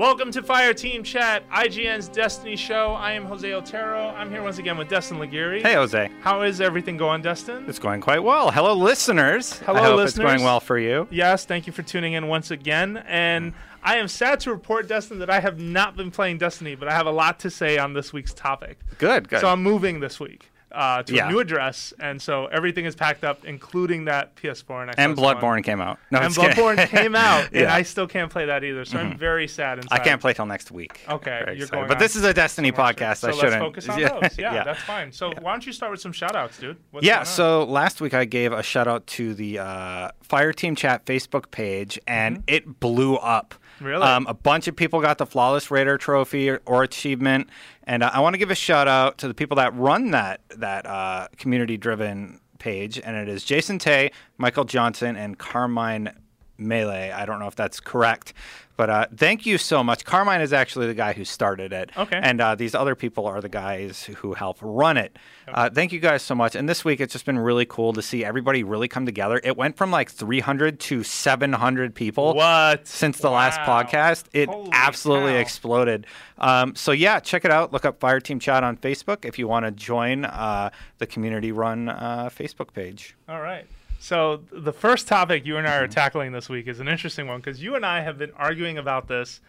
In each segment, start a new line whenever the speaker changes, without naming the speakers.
Welcome to Fire Team Chat, IGN's Destiny show. I am Jose Otero. I'm here once again with Destin Legarie.
Hey, Jose.
How is everything going, Destin?
It's going quite well. Hello, listeners.
Hello,
I hope
listeners.
it's going well for you.
Yes, thank you for tuning in once again. And I am sad to report, Destin, that I have not been playing Destiny, but I have a lot to say on this week's topic.
Good, good.
So I'm moving this week uh, to
Yeah.
a new address, and so everything is packed up, including that PS4 and Xbox
and
One.
Bloodborne came out. No,
And. Bloodborne came out, and
Yeah. Mm-hmm.
I still can't play that either. So I'm very sad. Inside.
I can't play till next week.
Okay, you're going
But this is a Destiny podcast.
So
I
let's
shouldn't.
focus on
yeah.
those. Yeah, that's fine. So why don't you start with some shout outs, dude? What's
yeah, so last week I gave a shout out to the uh, Fire Team Chat Facebook page, and it blew up.
Really?
Um, a bunch of people got the Flawless Raider trophy or, or achievement, and I want to give a shout out to the people that run that that uh, community driven page, and it is Jason Tay, Michael Johnson, and Carmine Melee. I don't know if that's correct, but uh, thank you so much. Carmine is actually the guy who started it.
Okay.
And uh, these other people are the guys who help run it. Uh, thank you guys so much. And this week, it's just been really cool to see everybody really come together. It went from like 300 to 700 people
what
since the last
Wow.
podcast. It
Holy
absolutely
cow.
exploded. Um, so yeah, check it out. Look up Fire Team Chat on Facebook if you want to join uh, the community run uh, Facebook page.
All right. So the first topic you and I are tackling this week is an interesting one because you and I have been arguing about this.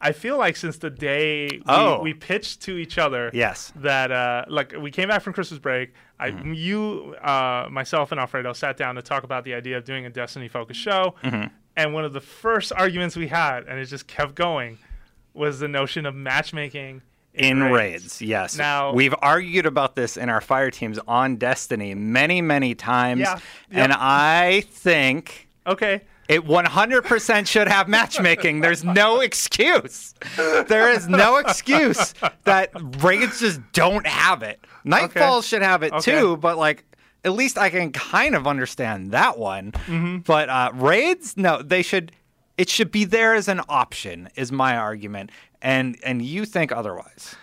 I feel like since the day we,
Oh.
we pitched to each other,
Yes.
that uh, like we came back from Christmas break. I,
Mm-hmm.
you, uh, myself, and Alfredo sat down to talk about the idea of doing a Destiny focused show.
Mm-hmm.
And one of the first arguments we had, and it just kept going, was the notion of matchmaking
In raids, yes.
Now-
we've argued about this in our fire teams on Destiny many, many times,
Yeah.
and I think
Okay.
It 100% should have matchmaking. There's no excuse. There is no excuse that raids just don't have it. Nightfall should have it
Okay.
too, but like at least I can kind of understand that one.
Mm-hmm.
But uh, raids, no, they should. It should be there as an option. Is my argument, and and you think otherwise?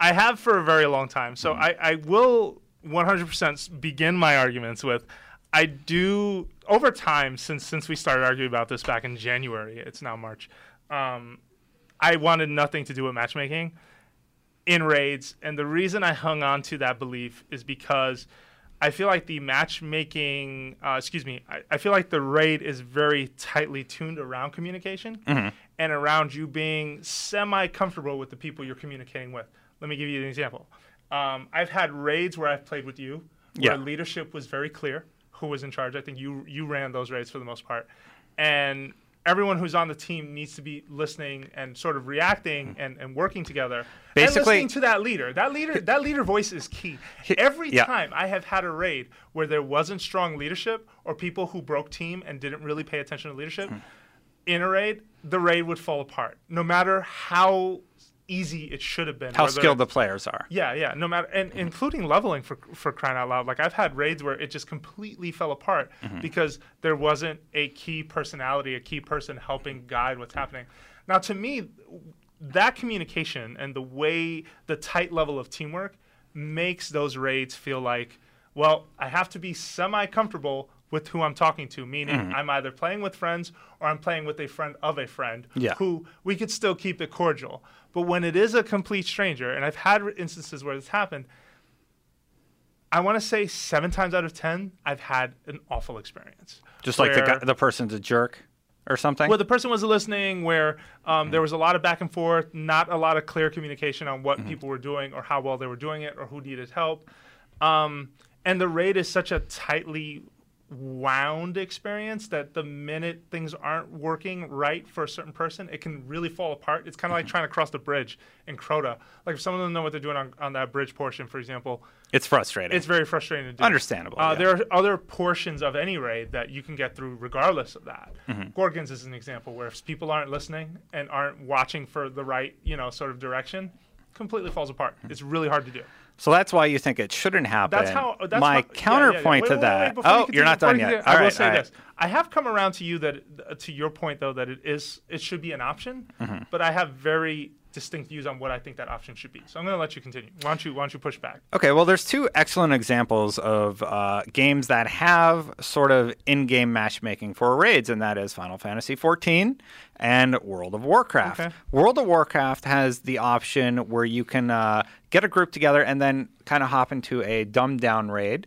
I have for a very long time. So
Mm-hmm.
I, I will 100% begin my arguments with I do over time since since we started arguing about this back in January. It's now March. Um, I wanted nothing to do with matchmaking in raids, and the reason I hung on to that belief is because I feel like the matchmaking, uh, excuse me, I, I feel like the raid is very tightly tuned around communication and around you being semi comfortable with the people you're communicating with. Let me give you an example. Um, I've had raids where I've played with you, where
Yeah.
leadership was very clear who was in charge. I think you you ran those raids for the most part, and everyone who's on the team needs to be listening and sort of reacting and, and working together. and
Basically-
listening to that leader. That leader that leader voice is key. Every
yeah.
time I have had a raid where there wasn't strong leadership or people who broke team and didn't really pay attention to leadership,
Hmm.
in a raid, the raid would fall apart. No matter how easy it should have been.
How
whether
skilled the players are.
yeah, yeah. No matter, and including leveling for for crying out loud. Like I've had raids where it just completely fell apart mm-hmm. because there wasn't a key personality, a key person helping guide what's happening. Now, to me, that communication and the way the tight level of teamwork makes those raids feel like, well, I have to be semi comfortable with who I'm talking to, meaning mm-hmm. I'm either playing with friends or I'm playing with a friend of a friend
Yeah.
who we could still keep it cordial. But when it is a complete stranger, and I've had instances where this happened, I want to say seven times out of ten, I've had an awful experience.
Just like the guy, the person's a jerk or something.
where the person was listening, where um, there was a lot of back and forth, not a lot of clear communication on what people were doing or how well they were doing it or who needed help. Um, and the raid is such a tightly wound experience that the minute things aren't working right for a certain person, it can really fall apart. It's kind of like trying to cross the bridge in Crota. Like if some of them know what they're doing on, on that bridge portion, for example,
it's frustrating.
it's very frustrating to do.
Understandable,
Uh,
yeah.
There are other portions of any raid that you can get through regardless of that.
Mm-hmm.
Gorgons is an example where if people aren't listening and aren't watching for the right, you know, sort of direction, completely falls apart.
Mm-hmm.
It's really hard to do.
So that's why you think it shouldn't happen.
That's how. That's
My
how- yeah, yeah, yeah.
counterpoint
Wait,
to
wait, wait,
that.
before you
oh, you're not done yet.
continue, I will
right,
say
right.
this: I have come around to you that uh, to your point though that it is it should be an option,
Mm-hmm.
but I have very distinct views on what I think that option should be. So I'm going to let you continue. Why don't you Why don't you push back?
Okay, well, there's two excellent examples of uh, games that have sort of in-game matchmaking for raids, and that is Final Fantasy XIV and World of Warcraft.
Okay.
World of Warcraft has the option where you can uh, get a group together and then kind of hop into a dumbed-down raid.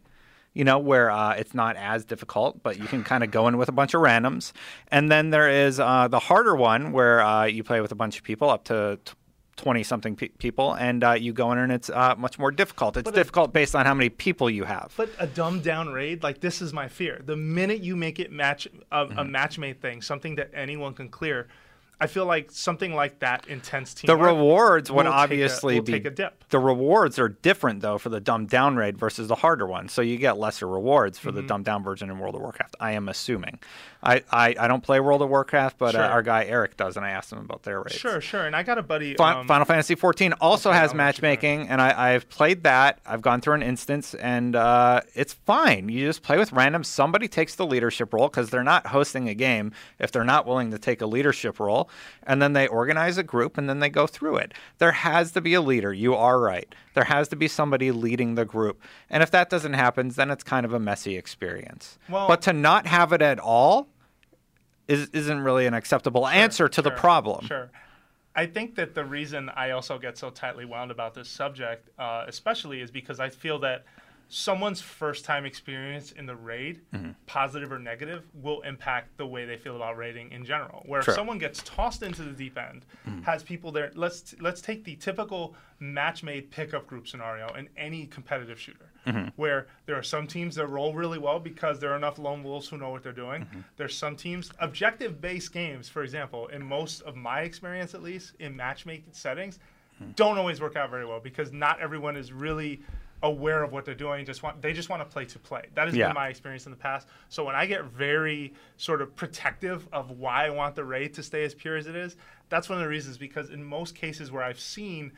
You know, where uh, it's not as difficult, but you can kind of go in with a bunch of randoms. And then there is uh, the harder one where uh, you play with a bunch of people, up to t- 20 something pe- people, and uh, you go in and it's uh, much more difficult. It's
But
difficult based on how many people you have.
But a dumbed down raid, like this is my fear. The minute you make it match a,
Mm-hmm.
a match made thing, something that anyone can clear, I feel like something like that intense
team.
The
rewards would
will take a-
obviously be
take a dip.
the rewards are different though for the dumbed down raid versus the harder one. So you get lesser rewards for
Mm-hmm.
the dumbed down version in World of Warcraft. I am assuming. I, I, I don't play World of Warcraft, but
Sure.
uh, our guy Eric does, and I asked him about their raids.
Sure, sure. And I got a buddy.
Fi-
um,
Final Fantasy XIV also
Okay,
has
I'll let you finish.
matchmaking, and I, I've played that. I've gone through an instance, and uh, it's fine. You just play with random. Somebody takes the leadership role because they're not hosting a game if they're not willing to take a leadership role, and then they organize a group, and then they go through it. There has to be a leader. You are right. There has to be somebody leading the group, and if that doesn't happen, then it's kind of a messy experience.
Well-
but to not have it at all is, isn't really an acceptable answer to the problem.
Sure. I think that the reason I also get so tightly wound about this subject, uh, especially, is because I feel that someone's first time experience in the raid,
Mm-hmm.
positive or negative, will impact the way they feel about raiding in general. Where
Sure.
if someone gets tossed into the deep end, mm. has people there. Let's let's take the typical match-made pickup group scenario in any competitive shooter, mm-hmm. where there are some teams that roll really well because there are enough lone wolves who know what they're doing. Mm-hmm. There's some teams, objective-based games, for example, in most of my experience at least in matchmaking settings, mm. don't always work out very well because not everyone is really aware of what they're doing. Just want they just want to play to play. That has
Yeah.
been my experience in the past. So when I get very sort of protective of why I want the raid to stay as pure as it is, that's one of the reasons. Because in most cases where I've seen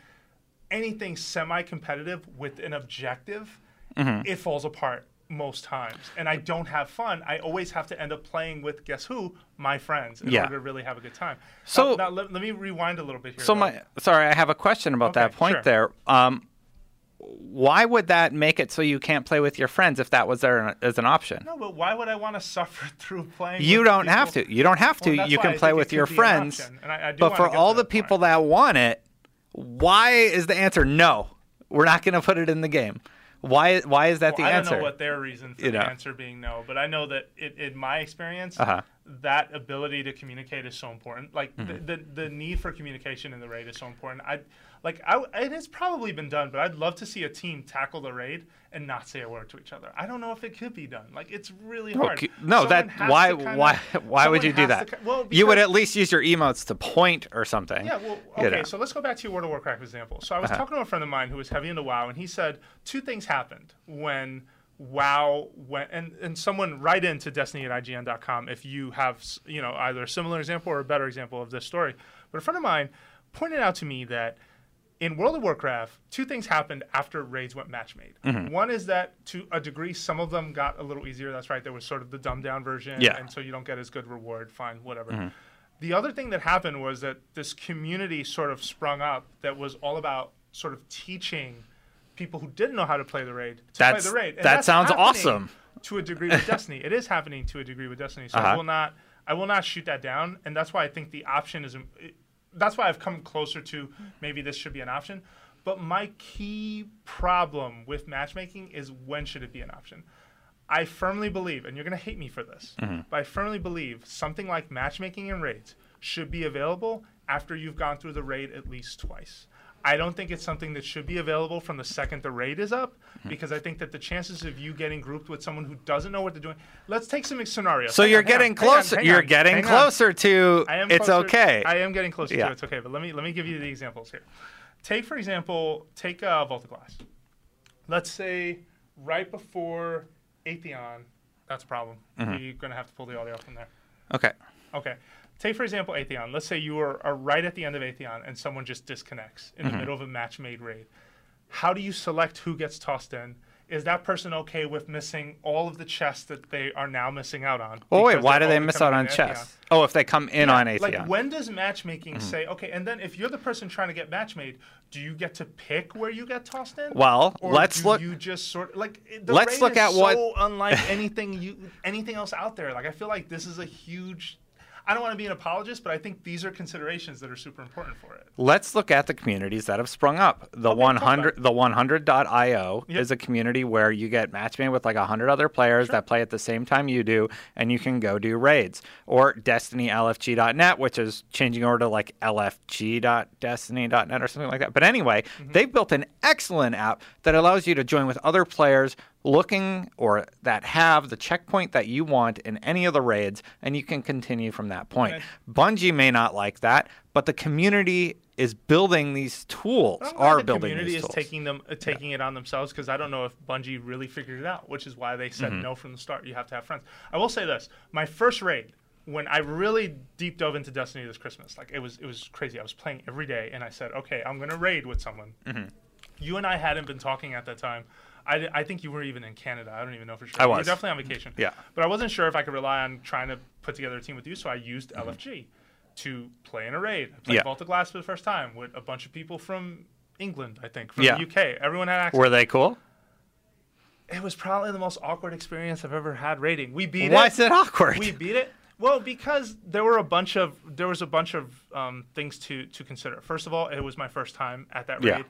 anything semi-competitive with an objective,
Mm-hmm.
it falls apart most times. And I don't have fun. I always have to end up playing with guess who? My friends in
Yeah.
order to really have a good time.
So-
now, now let, let me rewind a little bit here.
So
though.
my sorry, I have a question about that point
sure.
there. Um, why would that make it so you can't play with your friends if that was there as an option?
No, but why would I want to suffer through playing?
You don't have to. You don't have to.
Well,
you can play with your friends.
I- I
but for all the people
point.
that want it, why is the answer no? We're not going to put it in the game. Why? Why is that
Well,
the answer?
I don't know what their reason for
You
the
know.
answer being no, but I know that it, in my experience,
Uh-huh.
that ability to communicate is so important. Like
Mm-hmm.
the, the the need for communication in the raid is so important. I like I and it's probably been done, but I'd love to see a team tackle the raid and not say a word to each other. I don't know if it could be done. Like it's really hard.
Okay. No,
Someone
that why
kinda-
why why would you do that?
to well,
you would at least use your emotes to point or something.
Yeah, well,
you
okay,
know.
so let's go back to your World of Warcraft example. So I was
Uh-huh.
talking to a friend of mine who was heavy into WoW, and he said two things happened when WoW went, and, and someone write into Destiny at IGN.com if you have, you know, either a similar example or a better example of this story. But a friend of mine pointed out to me that in World of Warcraft, two things happened after raids went match made.
Mm-hmm.
One is that to a degree, some of them got a little easier. That's right. There was sort of the dumbed down version,
Yeah. Mm-hmm.
and so you don't get as good reward. Fine, whatever. The other thing that happened was that this community sort of sprung up that was all about sort of teaching people who didn't know how to play the raid to
That's-
play the raid. And
that sounds awesome.
To a degree with Destiny, it is happening to a degree with Destiny. So I
Uh-huh.
will not, I will not shoot that down, and that's why I think the option is. That's why I've come closer to maybe this should be an option. But my key problem with matchmaking is when should it be an option? I firmly believe, and you're going to hate me for this, mm-hmm. but I firmly believe something like matchmaking and raids should be available after you've gone through the raid at least twice. I don't think it's something that should be available from the second the raid is up because I think that the chances of you getting grouped with someone who doesn't know what they're doing. Let's take some scenarios.
So
Hang
you're
on,
getting
hang on,
closer.
hang
you're
on,
getting
on.
closer to it's
closer-
okay.
I am getting closer
Yeah.
to it's okay, but let me let me give you the examples here. Take for example, take uh, Vault of Glass. Let's say right before Atheon, that's a problem.
Mm-hmm.
We're gonna have to pull the audio from there.
okay.
Okay. Take for example Atheon. Let's say you are, are right at the end of Atheon and someone just disconnects in
Mm-hmm.
the middle of a match made raid. How do you select who gets tossed in? Is that person okay with missing all of the chests that they are now missing out on?
Oh, wait. Why do they miss out on chests? Oh, if they come in
Yeah,
on Atheon.
Like when does matchmaking say, okay, and then if you're the person trying to get match made, do you get to pick where you get tossed in?
Well, let's look-
You just sort like the
Let's
raid
look
is
at what-
so unlike anything you anything else out there. Like I feel like this is a huge. I don't want to be an apologist, but I think these are considerations that are super important for it.
Let's look at the communities that have sprung up. The
Okay,
100, the 100.io
Yep.
is a community where you get matched made with like 100 other players that play at the same time you do, and you can go do raids. Or DestinyLFG.net, which is changing over to like LFG.Destiny.net or something like that. But anyway, mm-hmm. they've built an excellent app that allows you to join with other players looking or that have the checkpoint that you want in any of the raids, and you can continue from that point.
Okay.
Bungie may not like that, but the community is building these tools. Are
the
building
community
these
is
tools.
taking them, uh, taking it on themselves because I don't know if Bungie really figured it out, which is why they said
Mm-hmm.
no from the start. You have to have friends. I will say this: my first raid, when I really deep dove into Destiny this Christmas, like it was, it was crazy. I was playing every day, and I said, okay, I'm gonna raid with someone.
Mm-hmm.
You and I hadn't been talking at that time. I, I think you were even in Canada. I don't even know for sure.
I
You were
was.
definitely on vacation.
Yeah.
But I wasn't sure if I could rely on trying to put together a team with you, so I used
Mm-hmm.
LFG to play in a raid. I played
Yeah.
Vault of Glass for the first time with a bunch of people from England, I think, from
Yeah.
the UK. Everyone had access.
Were they cool?
It was probably the most awkward experience I've ever had raiding. We beat
Why
it.
is it awkward?
We beat it. Well, because there were a bunch of there was a bunch of um, things to to consider. First of all, it was my first time at that raid. Yeah.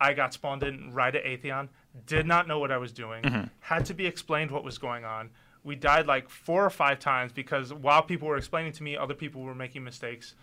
I got spawned in right at Atheon. Did not know what I was doing.
Mm-hmm.
Had to be explained what was going on. We died like four or five times because while people were explaining to me, other people were making mistakes.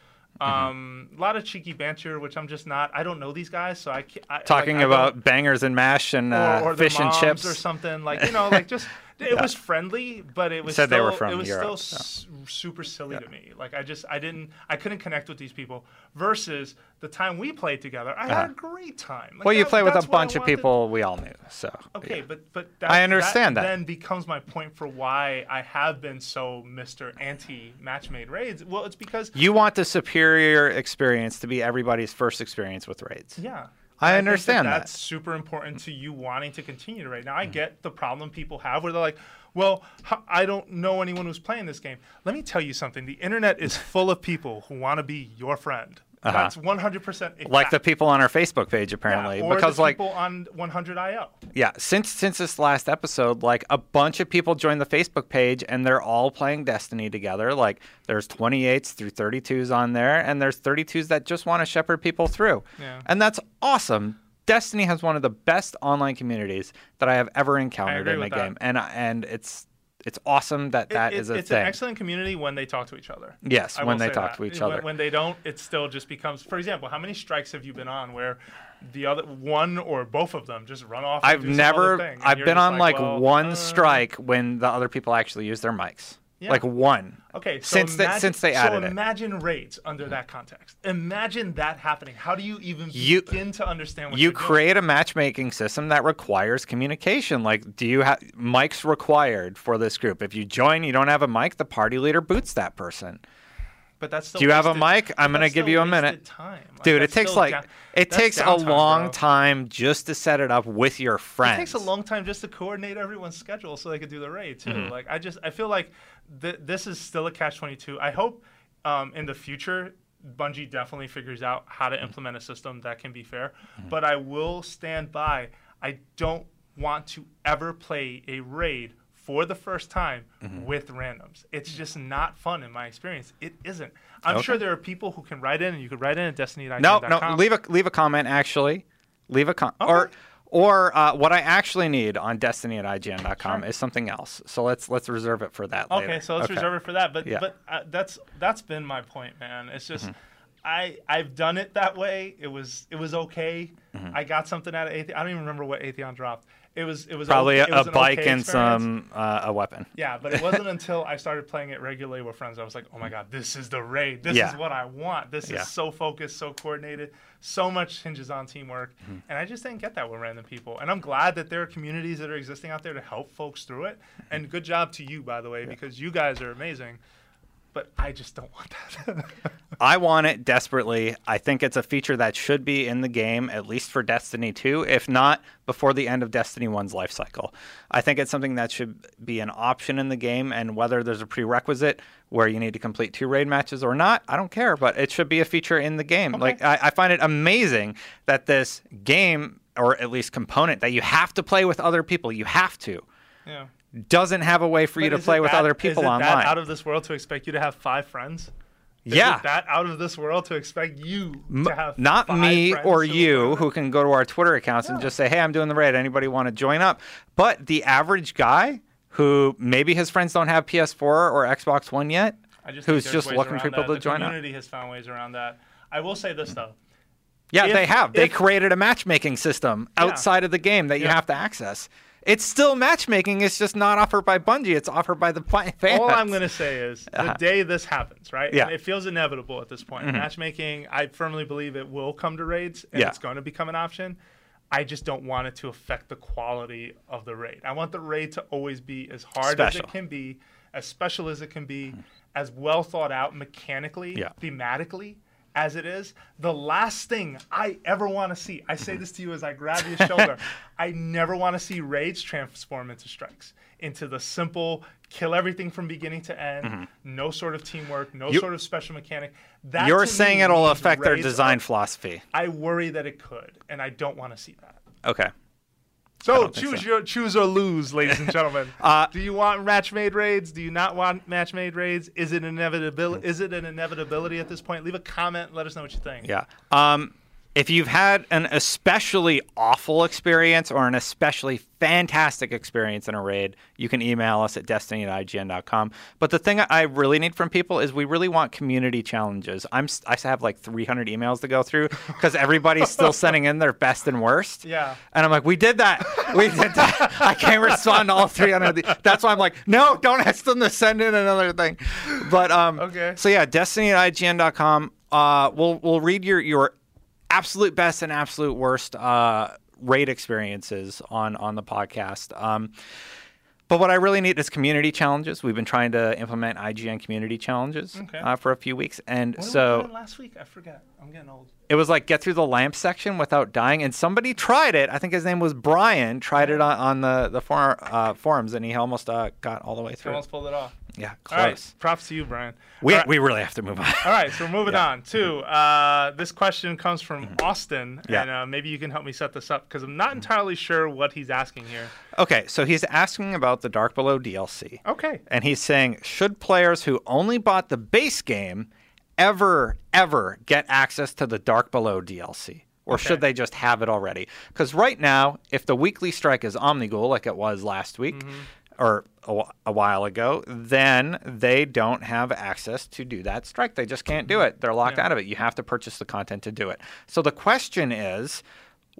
Mm-hmm.
Um, a lot of cheeky banter, which I'm just not. I don't know these guys, so I. I,
Talking
like, I
about bangers and mash and uh,
or,
fish and chips.
or something like you know like just it was friendly but it was
said they were from
it was
Europe,
still s- super silly to me like i just i didn't i couldn't connect with these people versus the time we played together i had a great time Like,
Uh-huh. well, you play with a
that's what I
bunch of people we all knew. So
okay
yeah.
but but that,
I understand that.
then becomes my point for why i have been so mr anti match made raids well it's because
you want the superior experience to be everybody's first experience with raids.
Yeah.
I understand that.
That's super important to you wanting to continue to rate. Now. I mm. get the problem people have where they're like, well, I don't know anyone who's playing this game. Let me tell you something. The internet is full of people who want to be your friend. That's 100%
Uh-huh. Like the people on our Facebook page,
Yeah,
apparently,
or
because like
people on 100IO.
Yeah, since since this last episode, like a bunch of people joined the Facebook page and they're all playing Destiny together. Like there's 28s through 32s on there, and there's 32s that just want to shepherd people through.
Yeah.
And that's awesome. Destiny has one of the best online communities that I have ever encountered in a game, and and it's it's awesome that that
It-
is
it-
a
it's
thing.
an excellent community when they talk to each other.
Yes,
I
when they talk
that.
to each other.
When they don't, it still just becomes. For example, how many strikes have you been on where the other one or both of them just run off?
I've
do some other
never I've been on like,
well,
one
uh,
strike when the other people actually use their mics.
Yeah.
Like one.
Okay, so
since they-
imagine,
since they
so
added it.
imagine raids under that context. Imagine that happening. How do you even
You-
begin to understand what
you
you're doing?
create a matchmaking system that requires communication. Like, do you have mics required for this group? If you join, you don't have a mic, the party leader boots that person.
But that's still
Do you have a mic? I'm gonna give you a minute.
Time. Like,
Dude, it takes like
down-
it takes a long
bro.
time just to set it up with your friends.
It takes a long time just to coordinate everyone's schedule so they could do the raid too.
Mm-hmm.
Like I just I feel like th- this is still a catch twenty two. I hope um, in the future Bungie definitely figures out how
Mm-hmm.
to implement a system that can be fair. But I will stand by. I don't want to ever play a raid for the first time
Mm-hmm.
with randoms. It's just not fun in my experience. It isn't. I'm
Okay.
sure there are people who can write in, and you could write in at Destiny.
No, no. Leave a leave a comment. Actually, leave a comment or or uh, what I actually need on Destiny at IGN.com
Sure.
is something else. So let's let's reserve it for that.
Okay,
later.
so let's
Okay.
reserve it for that. But
Yeah.
but uh, that's that's been my point, man. It's just
Mm-hmm.
I I've done it that way. It was it was okay.
Mm-hmm.
I got something out of Atheon. I don't even remember what Atheon dropped. It was it was
Probably
okay-
a,
was
bike
okay
and
experience.
some uh, a weapon.
Yeah, but it wasn't until I started playing it regularly with friends I was like, oh my god, this is the raid. This
Yeah.
is what I want. This
Yeah.
is so focused, so coordinated. So much hinges on teamwork,
Mm-hmm.
and I just didn't get that with random people. And I'm glad that there are communities that are existing out there to help folks through it.
Mm-hmm.
And good job to you, by the way, because you guys are amazing. But I just don't want that.
I want it desperately. I think it's a feature that should be in the game, at least for Destiny 2, if not before the end of Destiny 1's life cycle. I think it's something that should be an option in the game, and whether there's a prerequisite where you need to complete two raid matches or not, I don't care, but it should be a feature in the game. Like, I, I find it amazing that this game, or at least component, that you have to play with other people, you have to,
yeah.
Doesn't have a way for you
But
to play with
that-
other people
is it
online.
That out of this world to expect you to have five friends? Is
Yeah.
that out of this world to expect you to have
not me or you who can go to our Twitter accounts and just say, "Hey, I'm doing the raid. Anybody want to join up?" But the average guy who maybe his friends don't have PS4 or Xbox One yet,
I just
who's just looking for people
that.
to
the
join up.
The community has found ways around that. I will say this though.
Yeah,
If-
they have. They created a matchmaking system
Yeah.
outside of the game that you have to access. It's still matchmaking. It's just not offered by Bungie. It's offered by the fans.
All I'm going to say is the day this happens, right?
Uh-huh. Yeah.
And it feels inevitable at this point. Matchmaking, I firmly believe it will come to raids and
Yeah.
it's going to become an option. I just don't want it to affect the quality of the raid. I want the raid to always be as hard as it can be, as special as it can be, as well thought out mechanically,
Yeah.
thematically as it is. The last thing I ever want to see, I say this to you as I grab your shoulder, I never want to see raids transform into strikes, into the simple kill everything from beginning to end, no sort of teamwork, no
Mm-hmm. You-
sort of special mechanic. That
You're saying it'll affect their design
are-
philosophy.
I worry that it could, and I don't want to see that.
Okay.
So choose
so.
your choose or lose, ladies and gentlemen.
Uh,
Do you want match made raids? Do you not want match made raids? Is it inevitability? Is it an inevitability at this point? Leave a comment. Let us know what you think.
Yeah. Um, if you've had an especially awful experience or an especially fantastic experience in a raid, you can email us at destiny at IGN.com. But the thing I really need from people is we really want community challenges. I'm I have like 300 emails to go through because everybody's still sending in their best and worst.
Yeah.
And I'm like, we did that. We did that. I can't respond to all 300. of the- That's why I'm like, no, don't ask them to send in another thing. But um,
Okay.
So yeah, Destiny at IGN.com. Uh, we'll we'll read your your absolute best and absolute worst uh, raid experiences on on the podcast. Um, but what I really need is community challenges. We've been trying to implement IGN community challenges
Okay.
uh, for a few weeks, and
What did we
so
last week, I forgot. I'm getting old.
It was like get through the lamp section without dying. And somebody tried it. I think his name was Brian. Tried it on, on the the for, uh, forums, and he almost uh, got all the way through.
almost pulled it off.
Yeah, close.
right. Props to you, Brian.
We
All right.
we really have to move on.
All right, so we're moving on to uh, this question comes from Austin,
Mm-hmm. Yeah.
and uh, maybe you can help me set this up because I'm not entirely sure what he's asking here.
okay, so he's asking about the Dark Below DLC.
Okay,
And he's saying, should players who only bought the base game ever, ever get access to the Dark Below DLC? Or should they just have it already? Because right now, if the weekly strike is Omnigul, like it was last week mm-hmm. or a, wh- a while ago, then they don't have access to do that strike. They just can't do it. They're locked out of it. You have to purchase the content to do it. So the question is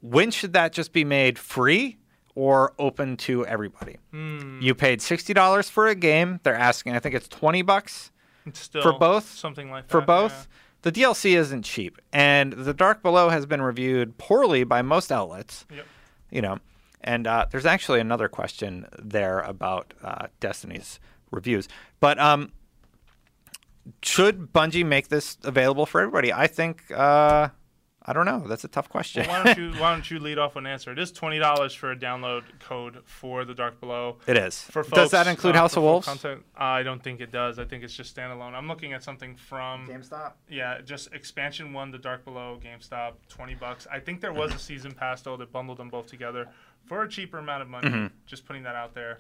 when should that just be made free or open to everybody? Hmm. You paid $60 for a game. They're asking, I think it's 20 bucks for both
something like that.
for
yeah.
both the dlc isn't cheap and the dark below has been reviewed poorly by most outlets
Yep.
you know and uh, there's actually another question there about uh, destiny's reviews but um, should Bungie make this available for everybody? I think uh, I don't know. That's a tough question.
Well, why don't you why don't you lead off with an answer? It is twenty dollars for a download code for the Dark Below.
it is.
For folks,
Does that include
uh,
House of Wolves?
Content, I don't think it does. I think it's just standalone. I'm looking at something from
GameStop.
yeah, just expansion one, the Dark Below, GameStop, twenty bucks. I think there was a season pass though that bundled them both together for a cheaper amount of money.
Mm-hmm.
Just putting that out there.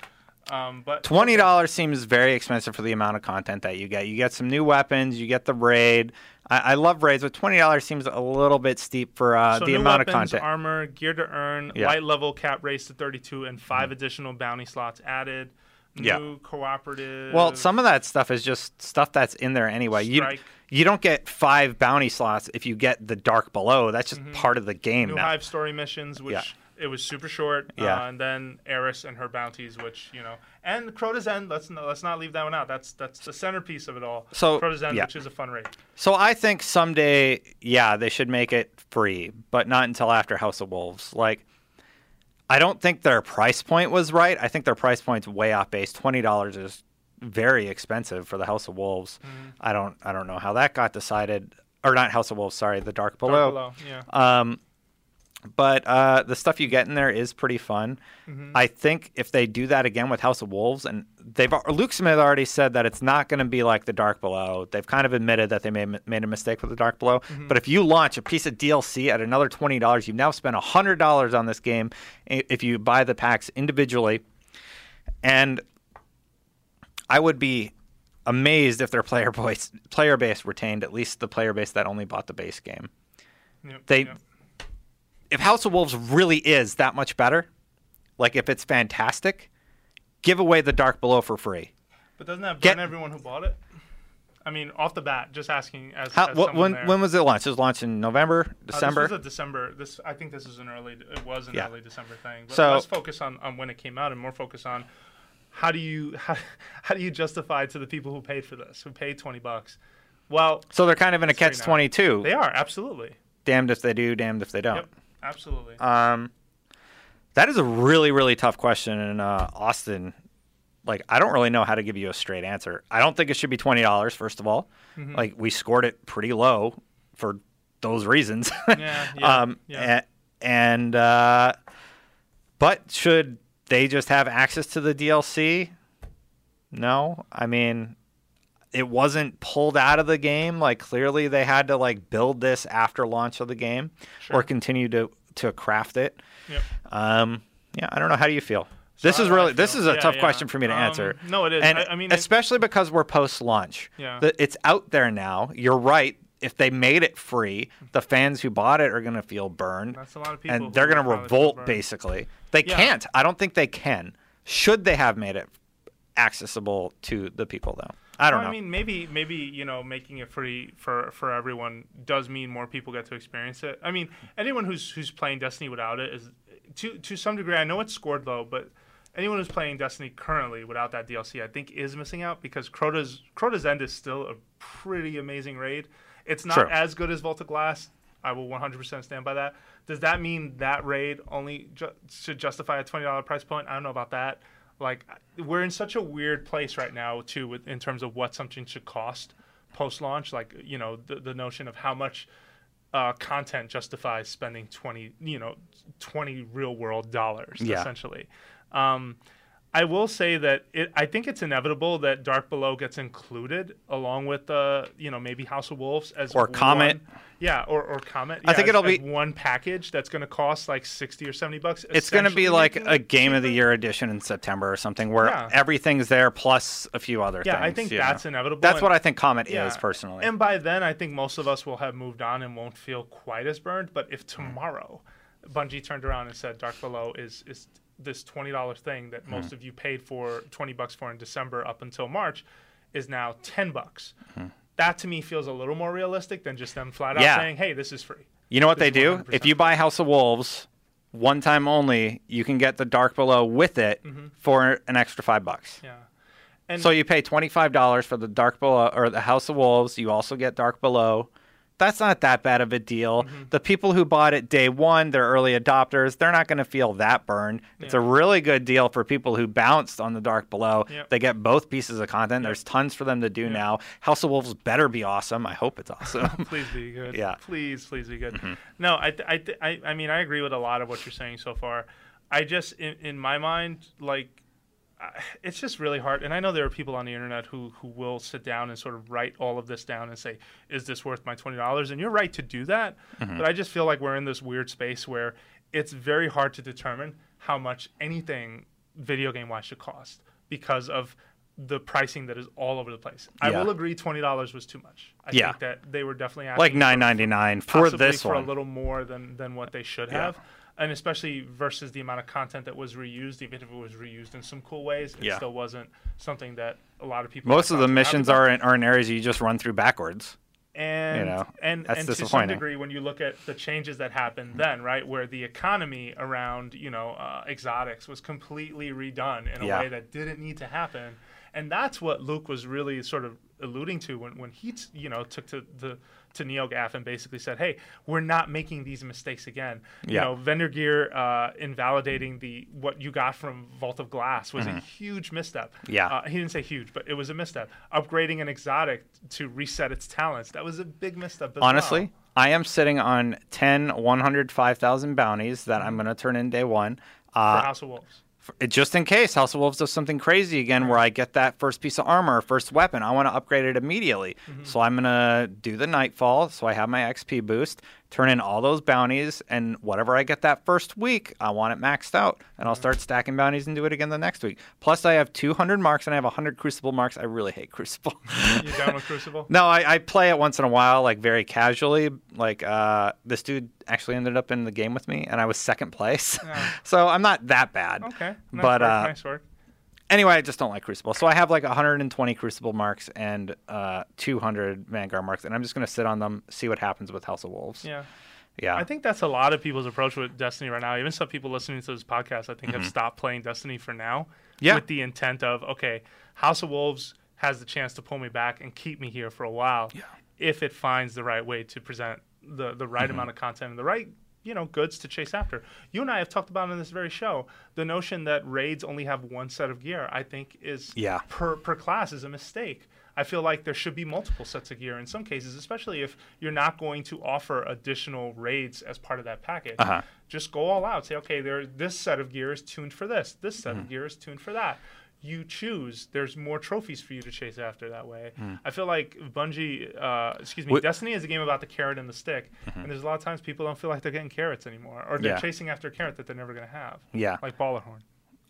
Um, but
Twenty dollars seems very expensive for the amount of content that you get. You get some new weapons. You get the raid. I, I love raids, but twenty dollars seems a little bit steep for uh,
So
the
new
amount
weapons,
of content.
armor, gear to earn,
Yeah.
light level cap raised to 32, and 5 additional bounty slots added. New
Yeah.
cooperative.
Well, some of that stuff is just stuff that's in there anyway. You
Strike.
you don't get five bounty slots if you get the dark below. That's just part of the game
new
now.
hive story missions, which
Yeah.
It was super short.
Yeah.
Uh, and then Eris and her bounties, which you know, and Crota's End. Let's no, let's not leave that one out. That's that's the centerpiece of it all.
So,
Crota's End,
yeah.
which is a fun raid.
So I think someday, yeah, they should make it free, but not until after House of Wolves. Like, I don't think their price point was right. I think their price point's way off base. Twenty dollars is very expensive for the House of Wolves.
Mm-hmm.
I don't, I don't know how that got decided, or not House of Wolves. Sorry, the Dark Below.
Dark
Below.
Below, yeah.
Um, but uh, the stuff you get in there is pretty fun.
Mm-hmm.
I think if they do that again with House of Wolves, and they've Luke Smith already said that it's not going to be like the Dark Below. They've kind of admitted that they made made a mistake with the Dark Below.
Mm-hmm.
But if you launch a piece of DLC at another twenty dollars, you've now spent hundred dollars on this game. If you buy the packs individually, and I would be amazed if their player base player base retained at least the player base that only bought the base game
Yep,
they
yep.
If House of Wolves really is that much better, like if it's fantastic, give away the Dark Below for free.
But doesn't that burn
Get-
everyone who bought it? I mean, off the bat, just asking as,
How,
as
when
there.
when was it launched? It was launched in November,
Uh,
December.
this was a December. This I think this is an early. It was an
Yeah.
early December thing. But
So-
let's focus on, on when it came out and more focus on how do you how, how do you justify to the people who paid for this, who paid twenty bucks? Well,
so they're kind of in a catch twenty two.
they are absolutely.
Damned if they do, damned if they don't.
Yep, absolutely.
Um, that is a really really tough question, and uh, Austin. Like I don't really know how to give you a straight answer. I don't think it should be twenty dollars. First of all,
Mm-hmm.
like we scored it pretty low for those reasons.
Yeah, yeah,
um,
yeah.
and uh, but should they just have access to the DLC? No, I mean, it wasn't pulled out of the game. Like clearly, they had to like build this after launch of the game,
Sure.
or continue to to craft it.
Yep.
Um, yeah, I don't know. How do you feel? This is really this is a
Yeah,
tough
yeah.
question for me to
Um,
answer.
no, it is.
and
I- I mean, it-
especially because we're post launch.
Yeah.
it's out there now. You're right. If they made it free, the fans who bought it are going to feel burned,
That's a lot of people
and they're going to revolt. Basically, they
Yeah.
can't. I don't think they can. Should they have made it accessible to the people though? I don't
Well,
know.
I mean, maybe maybe you know making it free for for everyone does mean more people get to experience it. I mean, anyone who's who's playing Destiny without it is to to some degree. I know it's scored low, but anyone who's playing Destiny currently without that DLC, I think is missing out because Crota's Crota's End is still a pretty amazing raid. It's not
True.
as good as Vault of Glass. I will 100% stand by that. Does that mean that raid only ju- should justify a $20 price point? I don't know about that. Like we're in such a weird place right now too with, in terms of what something should cost post launch like you know the, the notion of how much uh, content justifies spending 20 you know 20 real world dollars
Yeah.
essentially um, I will say that it, I think it's inevitable that Dark Below gets included along with uh, you know maybe House of Wolves as
Or Comet.
yeah, or, or Comet.
I think
as-
it'll
as
be-
one package that's going to cost like sixty or seventy bucks.
it's going to be like a game of the year edition in September or something, where
Yeah.
everything's there plus a few other
Yeah,
things.
I think that's
know.
inevitable.
That's
and-
what I think Comet
Yeah.
is personally.
And by then, I think most of us will have moved on and won't feel quite as burned. But if tomorrow, Bungie turned around and said Dark Below is is this twenty dollars thing that most hmm. of you paid for twenty bucks for in December up until March, is now ten bucks. Hmm. That to me feels a little more realistic than just them flat out
Yeah.
saying, "Hey, this is free."
You know what they
This is
do?
100%
If you buy House of Wolves one time only, you can get the Dark Below with it mm-hmm. for an extra five bucks.
Yeah. And
So you pay twenty five dollars for the Dark Below or the House of Wolves. You also get Dark Below, that's not that bad of a deal.
Mm-hmm.
The people who bought it day one, they're early adopters, they're not going to feel that burn. It's a really good deal for people who bounced on the Dark Below.
Yep.
They get both pieces of content. There's tons for them to do now. House of Wolves better be awesome. I hope it's awesome.
please be good.
Yeah. Mm-hmm.
Please, please be good. No, I, I, th- I, I mean, I agree with a lot of what you're saying so far. I just, in, in my mind, like, it's just really hard. And I know there are people on the internet who, who will sit down and sort of write all of this down and say, is this worth my $20? And you're right to do that.
Mm-hmm.
But I just feel like we're in this weird space where it's very hard to determine how much anything video game wise should cost because of the pricing that is all over the place. I will agree $20 was too much. I
Yeah.
think that they were definitely asking
like nine ninety nine for this
for
one.
a little more than than what they should
Yeah.
have and especially versus the amount of content that was reused even if it was reused in some cool ways it
Yeah.
still wasn't something that a lot of people
Most of the missions are in, are in areas you just run through backwards.
and you
know,
and
that's
and to some degree when you look at the changes that happened then right where the economy around you know uh, exotics was completely redone in a
Yeah.
way that didn't need to happen and that's what luke was really sort of alluding to when, when he t- you know took to the to NeoGAF and basically said, "Hey, we're not making these mistakes again." You
Yeah.
know, vendor gear uh, invalidating the what you got from Vault of Glass was a huge misstep.
Mm-hmm. Yeah.
uh, he didn't say huge, but it was a misstep. Upgrading an exotic to reset its talents that was a big misstep.
Honestly,
well.
I am sitting on 10 105,000 bounties that I'm going to turn in day one.
for
Uh,
House of Wolves.
Just in case House of Wolves does something crazy again where I get that first piece of armor, first weapon, I want to upgrade it immediately. Mm-hmm. So I'm going to do the Nightfall, so I have my XP boost, turn in all those bounties, and whatever I get that first week, I want it maxed out. And I'll start stacking bounties and do it again the next week. Plus, I have 200 marks and I have 100 Crucible marks. I really hate Crucible.
You down with Crucible?
No, I, I play it once in a while, like very casually. Like uh, this dude actually ended up in the game with me, and I was second place.
Yeah.
so I'm not that bad.
Okay, nice
but
work,
uh,
nice work.
Anyway, I just don't like Crucible. So I have like 120 Crucible marks and uh, 200 Vanguard marks, and I'm just gonna sit on them, see what happens with House of Wolves.
Yeah.
Yeah.
I think that's a lot of people's approach with Destiny right now. Even some people listening to this podcast, I think, have stopped playing Destiny for now.
Mm-hmm. Yeah.
With the intent of, okay, House of Wolves has the chance to pull me back and keep me here for a while.
Yeah.
If it finds the right way to present the, the right
Mm-hmm.
amount of content and the right, you know, goods to chase after. You and I have talked about in this very show the notion that raids only have one set of gear. I think is
Yeah.
per per class is a mistake. I feel like there should be multiple sets of gear in some cases, especially if you're not going to offer additional raids as part of that package.
Uh-huh.
Just go all out. Say, okay, there this set of gear is tuned for this. This set
Mm-hmm.
of gear is tuned for that. You choose. There's more trophies for you to chase after that way.
Hmm.
I feel like Bungie, uh, excuse me,
Wh-
Destiny is a game about the carrot and the stick, and there's a lot of times people don't feel like they're getting carrots anymore, or they're
Mm-hmm. Yeah.
chasing after a carrot that they're never going to have.
Yeah.
like Gjallarhorn.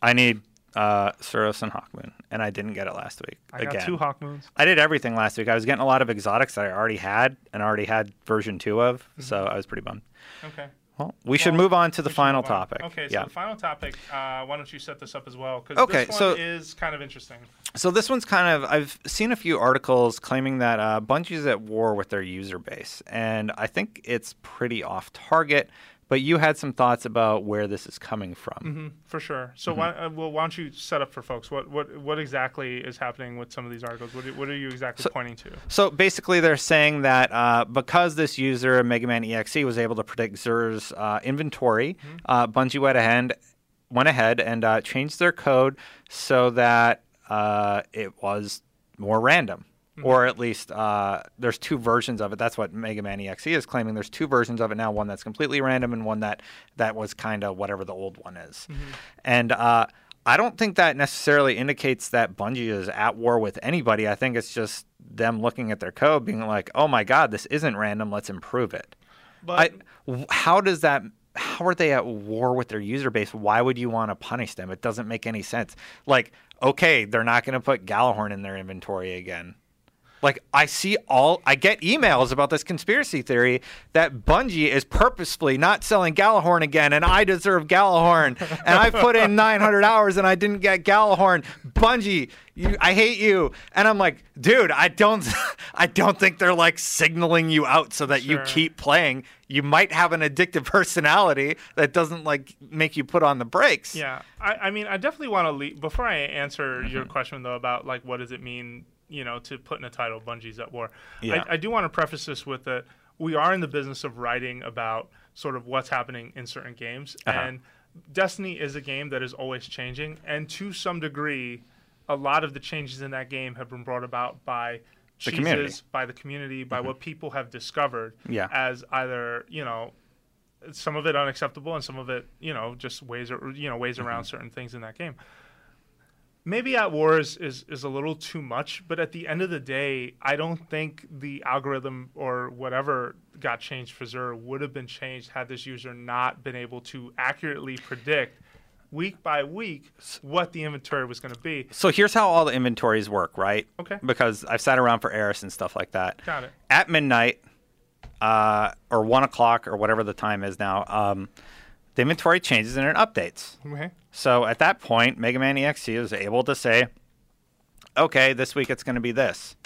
I need uh, Suros and Hawkmoon, and I didn't get it last week.
I
again.
got two Hawk Moons.
I did everything last week. I was getting a lot of exotics that I already had and already had version two of,
Mm-hmm.
so I was pretty bummed.
Okay.
Well, we should
Well,
move on to the final topic.
Okay, so
yeah.
the final topic. Uh, why don't you set this up as well? Because
Okay,
this one
so-
is kind of interesting.
So this one's kind of I've seen a few articles claiming that uh, Bungie's at war with their user base, and I think it's pretty off target. But you had some thoughts about where this is coming from.
hmm for sure. So
Mm-hmm.
why, uh, well, why don't you set up for folks? What what what exactly is happening with some of these articles? What, what are you exactly
So-
pointing to?
So basically, they're saying that uh, because this user, Mega Man EXE, was able to predict Xur's uh, inventory, uh, Bungie went ahead, went ahead and uh, changed their code so that uh, it was more random. Or at least uh, there's two versions of it. That's what Mega Man EXE is claiming. There's two versions of it now. One that's completely random, and one that that was kind of whatever the old one is. And uh, I don't think that necessarily indicates that Bungie is at war with anybody. I think it's just them looking at their code, being like, "Oh my God, this isn't random. Let's improve it."
But
I, how does that? How are they at war with their user base? Why would you want to punish them? It doesn't make any sense. Like, okay, they're not going to put Gjallarhorn in their inventory again. Like, I see all, I get emails about this conspiracy theory that Bungie is purposefully not selling Gjallarhorn again, and I deserve Gjallarhorn, and I put in 900 hours and I didn't get Gjallarhorn. Bungie, you, I hate you. And I'm like, dude, I don't, I don't think they're like signaling you out so that you keep playing. You might have an addictive personality that doesn't like make you put on the brakes.
yeah, I, I mean, I definitely want to leave before I answer your
Mm-hmm.
question though about like what does it mean, you know, to put in a title Bungie's at war.
Yeah.
I, I do want to preface this with that we are in the business of writing about sort of what's happening in certain games,
Uh-huh.
and Destiny is a game that is always changing, and to some degree, a lot of the changes in that game have been brought about by
The
cheeses,
community. Mm-hmm.
by the community, by what people have discovered
Yeah.
as either you know some of it unacceptable and some of it you know just ways or you know ways around certain things in that game maybe at war is, is is a little too much but at the end of the day i don't think the algorithm or whatever got changed for Xur would have been changed had this user not been able to accurately predict week by week what the inventory was going to be
So here's how all the inventories work, right?
Okay.
Because I've sat around for Eris and stuff like that.
Got it.
At midnight, uh, or one o'clock, or whatever the time is now, um, the inventory changes and it updates.
okay
So at that point, Mega Man EXE is able to say, okay, this week it's going to be this.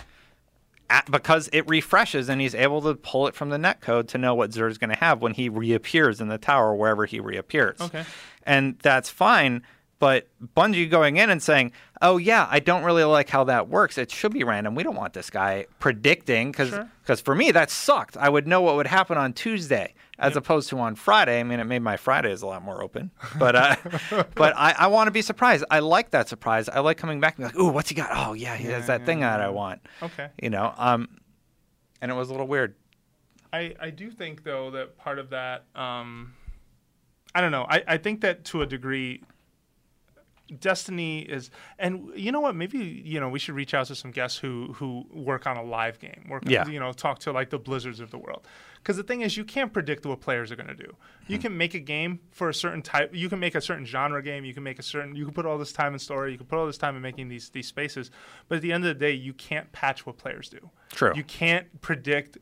At, because it refreshes and he's able to pull it from the netcode to know what Xur's going to have when he reappears in the tower wherever he reappears.
Okay.
And that's fine. But Bungie going in and saying, "Oh yeah, I don't really like how that works. It should be random. We don't want this guy predicting because
Sure.
for me that sucked. I would know what would happen on Tuesday as opposed to on Friday. I mean, it made my Fridays a lot more open. But uh, but I, I want to be surprised. I like that surprise. I like coming back and be like, "Ooh, what's he got? Oh yeah, he has that thing that I want."
okay
You know, um, and it was a little weird.
I, I do think though that part of that um, I don't know I, I think that to a degree Destiny is and you know what maybe you know we should reach out to some guests who who work on a live game work
Yeah.
you know talk to like the blizzards of the world because the thing is you can't predict what players are going to do you
Hmm.
can make a game for a certain type you can make a certain genre game you can make a certain you can put all this time in story you can put all this time in making these these spaces but at the end of the day you can't patch what players do
True.
you can't predict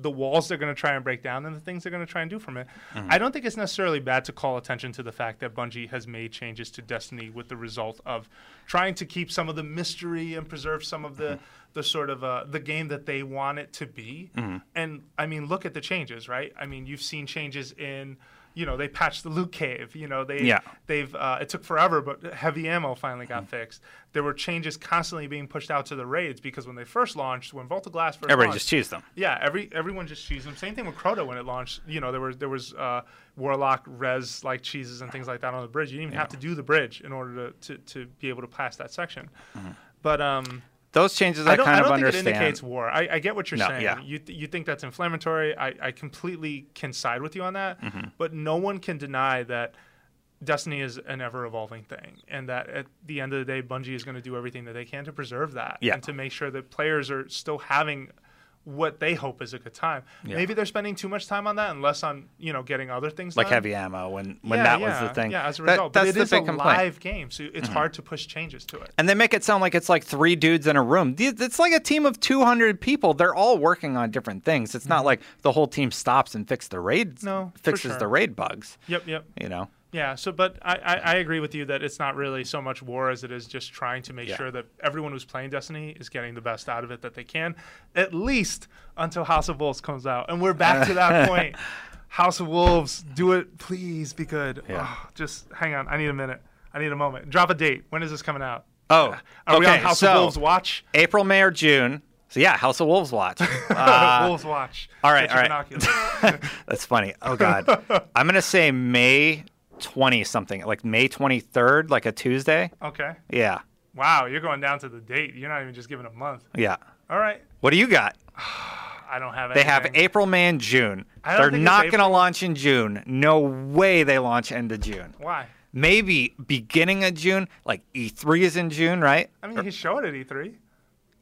the walls they're going to try and break down and the things they're going to try and do from it.
Mm-hmm.
I don't think it's necessarily bad to call attention to the fact that Bungie has made changes to Destiny with the result of trying to keep some of the mystery and preserve some of the
Mm-hmm.
the sort of uh, the game that they want it to be.
Mm-hmm.
And I mean, look at the changes, right? I mean, you've seen changes in. You know, they patched the loot cave. You know, they
Yeah.
they've uh, it took forever, but heavy ammo finally got fixed. There were changes constantly being pushed out to the raids because when they first launched, when Vault of Glass first
Everybody
launched,
just choose them.
yeah, every everyone just cheesed them. Same thing with Crota when it launched. You know, there was there was uh, Warlock res like cheeses and things like that on the bridge. You didn't even have to do the bridge in order to, to, to be able to pass that section. But um,
Those changes
I
I, kind
I
of
don't think
understand.
it indicates war. I, I get what you're
No,
saying.
yeah.
You th- you think that's inflammatory. I, I completely can side with you on that.
Mm-hmm.
But no one can deny that Destiny is an ever evolving thing, and that at the end of the day, Bungie is going to do everything that they can to preserve that
Yeah.
and to make sure that players are still having what they hope is a good time.
Yeah.
Maybe they're spending too much time on that and less on you know getting other things
like
done.
heavy ammo when when
Yeah,
that
yeah,
was the thing.
Yeah, as a
That-
result,
that's
but it is
big
a
complaint. Mm-hmm.
live game, so it's hard to push changes to it.
And they make it sound like it's like three dudes in a room. It's like a team of 200 people. They're all working on different things. It's not like the whole team stops and fix the raid,
Mm-hmm. No,
fixes
sure.
the raid bugs.
Yep, yep.
You know,
Yeah, so but I, I, I agree with you that it's not really so much war as it is just trying to make
Yeah.
sure that everyone who's playing Destiny is getting the best out of it that they can, at least until House of Wolves comes out. And we're back to that point. House of Wolves, do it, please be good.
Yeah.
Oh, just hang on, I need a minute. I need a moment. Drop a date. When is this coming out?
Oh,
Are we on
okay,
House
so-
of Wolves watch?
April, May, or June. So yeah, House of Wolves watch. Uh,
Wolves watch.
all right, all right. that's funny. Oh God, I'm gonna say May 20 something, like May 23rd, like a Tuesday.
okay.
Yeah,
Wow, you're going down to the date. You're not even just giving a month.
yeah.
All right.
What do you got?
I don't have
They have. April, May, and June. They're not going to launch in June. No way they launch end of June.
Why?
Maybe beginning of June, like E3 is in June, right?
I mean, he showed it at E3.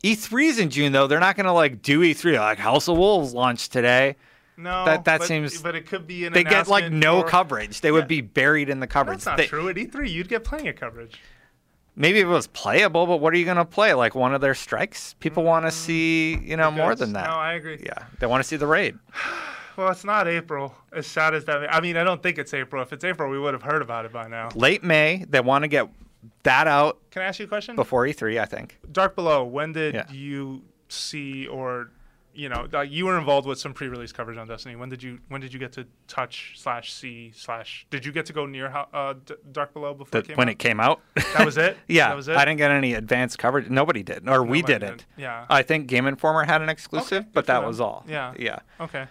E3 is in June though. They're not going to like do E3 like House of Wolves launched today.
No,
That- that
but,
seems-
But it could be an.
They get like no
for-
coverage. They would be buried in the coverage.
That's not
They-
true. At E3, you'd get plenty of coverage.
Maybe it was playable, but what are you going to play? Like one of their strikes? People want to see, you know, more than that.
Mm. No, I agree.
yeah, they want to see the raid.
Well, it's not April. As sad as that. I mean, I don't think it's April. If it's April, we would have heard about it by now.
Late May, they want to get that out
Can I ask you a question?
before E3, I think.
Dark Below. When did
Yeah.
you see or you know, like you were involved with some pre-release coverage on Destiny. When did you when did you get to touch slash see slash? Did you get to go near how, uh, D- Dark Below before
The-
it came
when
out?
it came out.
That was it.
yeah,
that was it.
I didn't get any advanced coverage. Nobody did, or we
Nobody did.
didn't.
Yeah.
I think Game Informer had an exclusive,
Okay,
but that
them.
was all.
Yeah.
yeah.
Okay.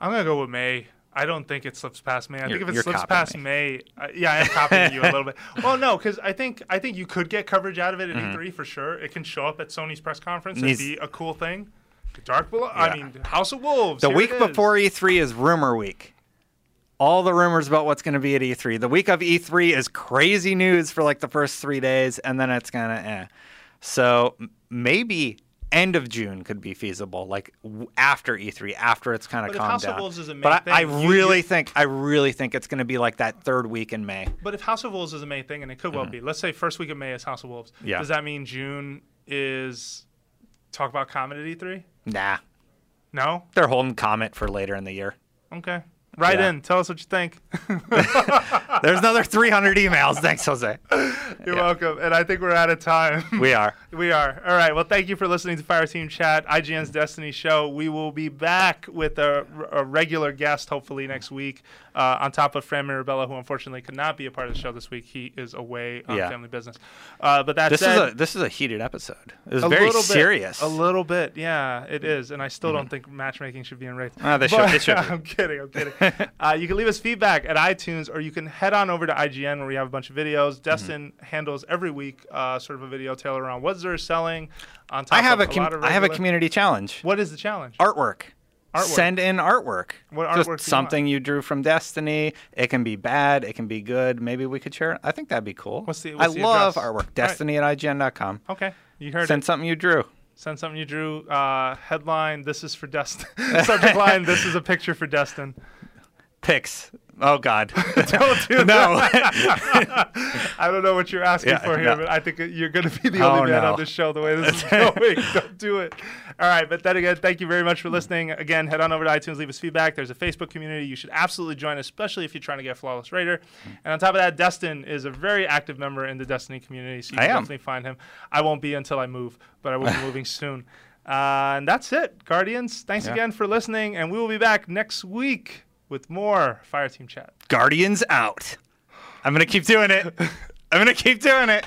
I'm gonna go with May. I don't think it slips past May. I
You're-
think if it slips past
me.
May, uh, yeah, I am copying you a little bit. Well, no, because I think I think you could get coverage out of it at
Mm-hmm.
E3 for sure. It can show up at Sony's press conference and be a cool thing. Dark Below. I mean, House of Wolves.
The week before E3 is rumor week. All the rumors about what's going to be at E3. The week of E3 is crazy news for like the first three days, and then it's kind of eh. So maybe end of June could be feasible, like w- after E3, after it's kind of calmed
House of
down.
Wolves is a main
but I, I
you-
really
you-
think, I really think it's going to be like that third week in May.
But if House of Wolves is a May thing, and it could well be, let's say first week of May is House of Wolves.
Mm-hmm. Yeah.
Does that mean June is talk about Comet at E3?
Nah,
No.
they're holding Comet for later in the year.
Okay. Write
Yeah.
in. Tell us what you think.
There's another 300 emails. Thanks, Jose.
You're
Yeah.
welcome. And I think we're out of time.
We are.
We are. All right. Well, thank you for listening to Fireteam Chat, IGN's Destiny show. We will be back with a, a regular guest, hopefully next week, uh, on top of Fran Mirabella, who unfortunately could not be a part of the show this week. He is away on
Yeah.
family business. Uh, but that
This
said,
is a this is a heated episode. It was
a
very
little bit-
serious.
a little bit, yeah, it is. And I still don't think matchmaking should be in rates.
Ah, they should-
But-
it should.
I'm kidding. I'm kidding. Uh, you can leave us feedback at iTunes, or you can head on over to IGN where we have a bunch of videos. Destin handles every week uh, sort of a video tailored around what they're selling. On top
I have
of
a com-
lot of
I have a community challenge.
What is the challenge?
Artwork.
Artwork.
Send in artwork.
What
Just
artwork you
something you drew from Destiny. It can be bad. It can be good. Maybe we could share it. I think that'd be cool.
What's the-
I
the
love
address?
artwork.
Right.
Destiny at IGN.com.
Okay, you heard
Send
it.
something you drew.
Send something you drew. Uh, headline: This is for Destin. Subject line: This is a picture for Destin.
Pics. Oh God.
Don't do
no.
I don't know what you're asking
Yeah,
for here,
no.
but I think you're going to be the
Oh,
only man
no.
on this show the way this is going. don't do it. All right, but then again, thank you very much for listening. Again, head on over to iTunes, leave us feedback. There's a Facebook community you should absolutely join, especially if you're trying to get Flawless Raider. And on top of that, Destin is a very active member in the Destiny community, so you
I
can
am.
definitely find him. I won't be until I move, but I will be moving soon. Uh, and that's it, Guardians. Thanks
Yeah.
again for listening, and we will be back next week with more Fireteam Chat.
Guardians out. I'm gonna keep doing it. I'm gonna keep doing it.